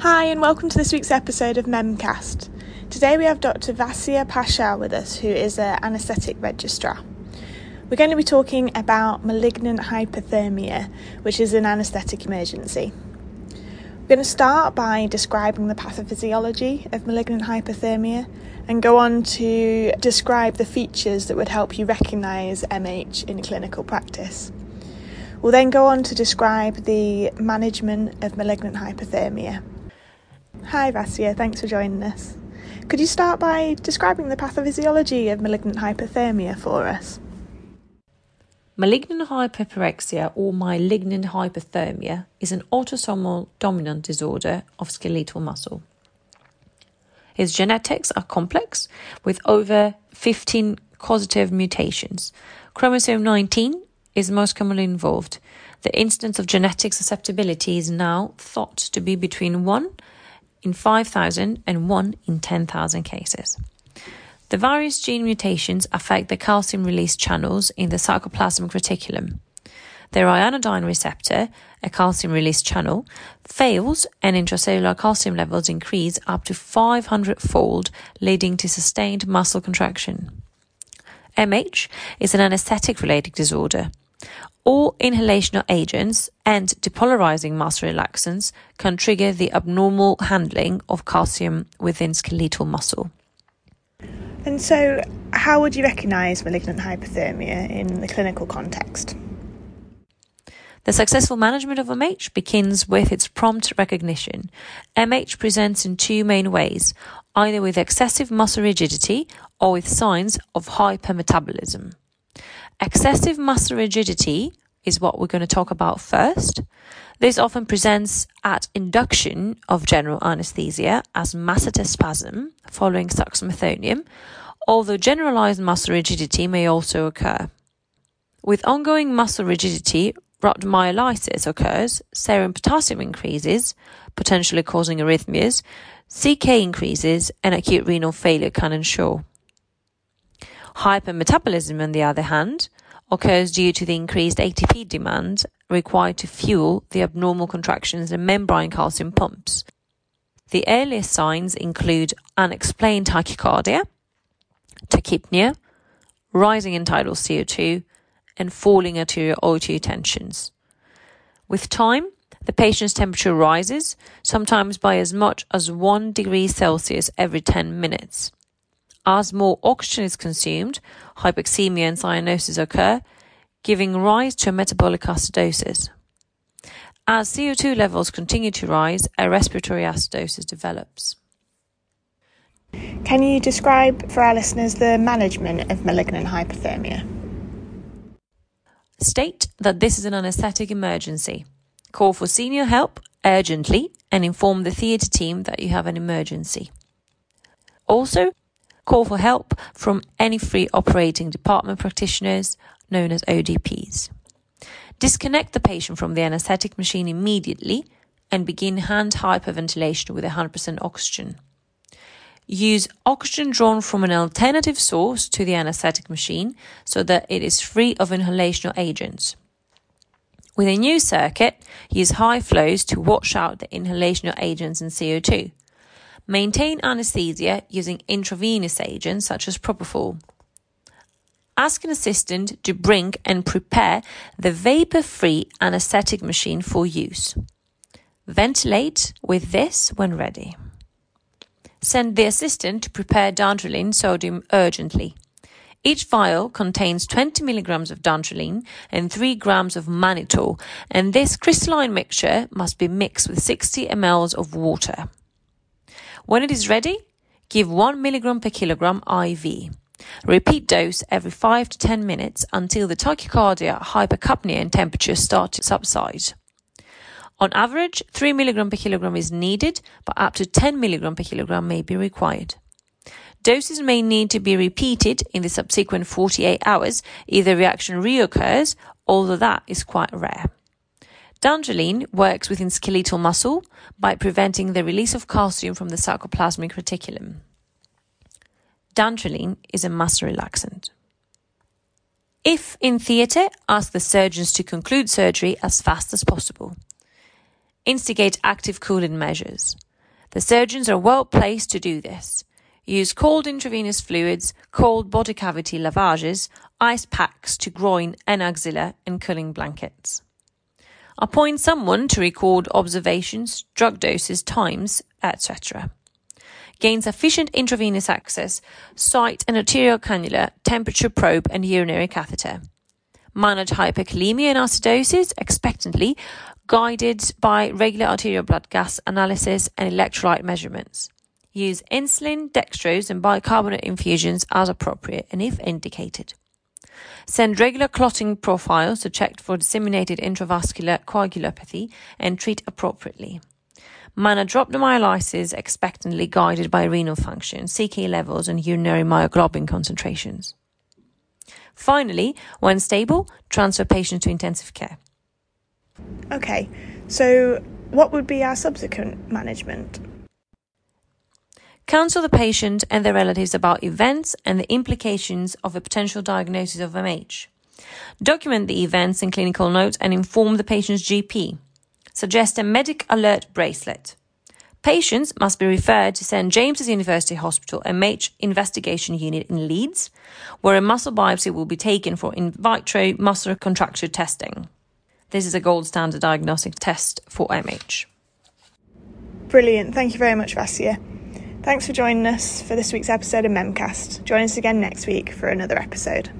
Hi, and welcome to this week's episode of Memcast. Today we have Dr. Vasia Pasha with us, who is an anaesthetic registrar. We're going to be talking about malignant hyperthermia, which is an anaesthetic emergency. We're going to start by describing the pathophysiology of malignant hyperthermia and go on to describe the features that would help you recognise MH in clinical practice. We'll then go on to describe the management of malignant hyperthermia Hi Vasia, thanks for joining us. Could you start by describing the pathophysiology of malignant hyperthermia for us? Malignant hyperpyrexia or malignant hyperthermia is an autosomal dominant disorder of skeletal muscle. Its genetics are complex with over 15 causative mutations. Chromosome 19 is most commonly involved. The incidence of genetic susceptibility is now thought to be between 1 in 5,000 and 1 in 10,000 cases. The various gene mutations affect the calcium release channels in the sarcoplasmic reticulum. Their ryanodine receptor, a calcium release channel, fails and intracellular calcium levels increase up to 500 fold, leading to sustained muscle contraction. MH is an anesthetic related disorder. All inhalational agents and depolarizing muscle relaxants can trigger the abnormal handling of calcium within skeletal muscle. And so, how would you recognise malignant hyperthermia in the clinical context? The successful management of MH begins with its prompt recognition. MH presents in two main ways, either with excessive muscle rigidity or with signs of hypermetabolism. Excessive muscle rigidity is what we're going to talk about first. This often presents at induction of general anesthesia as masseter following suxamethonium, although generalized muscle rigidity may also occur. With ongoing muscle rigidity, rhabdomyolysis occurs, serum potassium increases, potentially causing arrhythmias, CK increases, and acute renal failure can ensure. Hypermetabolism, on the other hand, occurs due to the increased ATP demand required to fuel the abnormal contractions in membrane calcium pumps. The earliest signs include unexplained tachycardia, tachypnea, rising end tidal CO2, and falling arterial O2 tensions. With time, the patient's temperature rises, sometimes by as much as 1 degree Celsius every 10 minutes. As more oxygen is consumed, hypoxemia and cyanosis occur, giving rise to a metabolic acidosis. As CO2 levels continue to rise, a respiratory acidosis develops. Can you describe for our listeners the management of malignant hyperthermia? State that this is an anesthetic emergency. Call for senior help urgently and inform the theatre team that you have an emergency. Also, Call for help from any free operating department practitioners, known as ODPs. Disconnect the patient from the anesthetic machine immediately and begin hand hyperventilation with 100% oxygen. Use oxygen drawn from an alternative source to the anesthetic machine so that it is free of inhalational agents. With a new circuit, use high flows to wash out the inhalational agents and CO2. Maintain anesthesia using intravenous agents such as propofol. Ask an assistant to bring and prepare the vapor free anesthetic machine for use. Ventilate with this when ready. Send the assistant to prepare dantrolene sodium urgently. Each vial contains 20 milligrams of dantrolene and 3 grams of mannitol, and this crystalline mixture must be mixed with 60 ml of water. When it is ready, give 1 milligram per kilogram IV. Repeat dose every 5 to 10 minutes until the tachycardia, hypercapnia, and temperature start to subside. On average, 3 milligram per kilogram is needed, but up to 10 milligram per kilogram may be required. Doses may need to be repeated in the subsequent 48 hours if the reaction reoccurs, although that is quite rare. Dantrolene works within skeletal muscle by preventing the release of calcium from the sarcoplasmic reticulum. Dantrolene is a muscle relaxant. If in theatre, ask the surgeons to conclude surgery as fast as possible. Instigate active cooling measures. The surgeons are well placed to do this. Use cold intravenous fluids, cold body cavity lavages, ice packs to groin and axilla, and cooling blankets. Appoint someone to record observations, drug doses, times, etc. Gain sufficient intravenous access, site an arterial cannula, temperature probe, and urinary catheter. Manage hyperkalemia and acidosis expectantly, guided by regular arterial blood gas analysis and electrolyte measurements. Use insulin, dextrose, and bicarbonate infusions as appropriate and if indicated. Send regular clotting profiles to check for disseminated intravascular coagulopathy and treat appropriately. Manage rhabdomyolysis expectantly guided by renal function, CK levels, and urinary myoglobin concentrations. Finally, when stable, transfer patients to intensive care. Okay, so what would be our subsequent management? Counsel the patient and their relatives about events and the implications of a potential diagnosis of MH. Document the events in clinical notes and inform the patient's GP. Suggest a medic alert bracelet. Patients must be referred to St James's University Hospital MH investigation unit in Leeds, where a muscle biopsy will be taken for in vitro muscle contracture testing. This is a gold standard diagnostic test for MH. Brilliant. Thank you very much, Vasya. Thanks for joining us for this week's episode of Memcast. Join us again next week for another episode.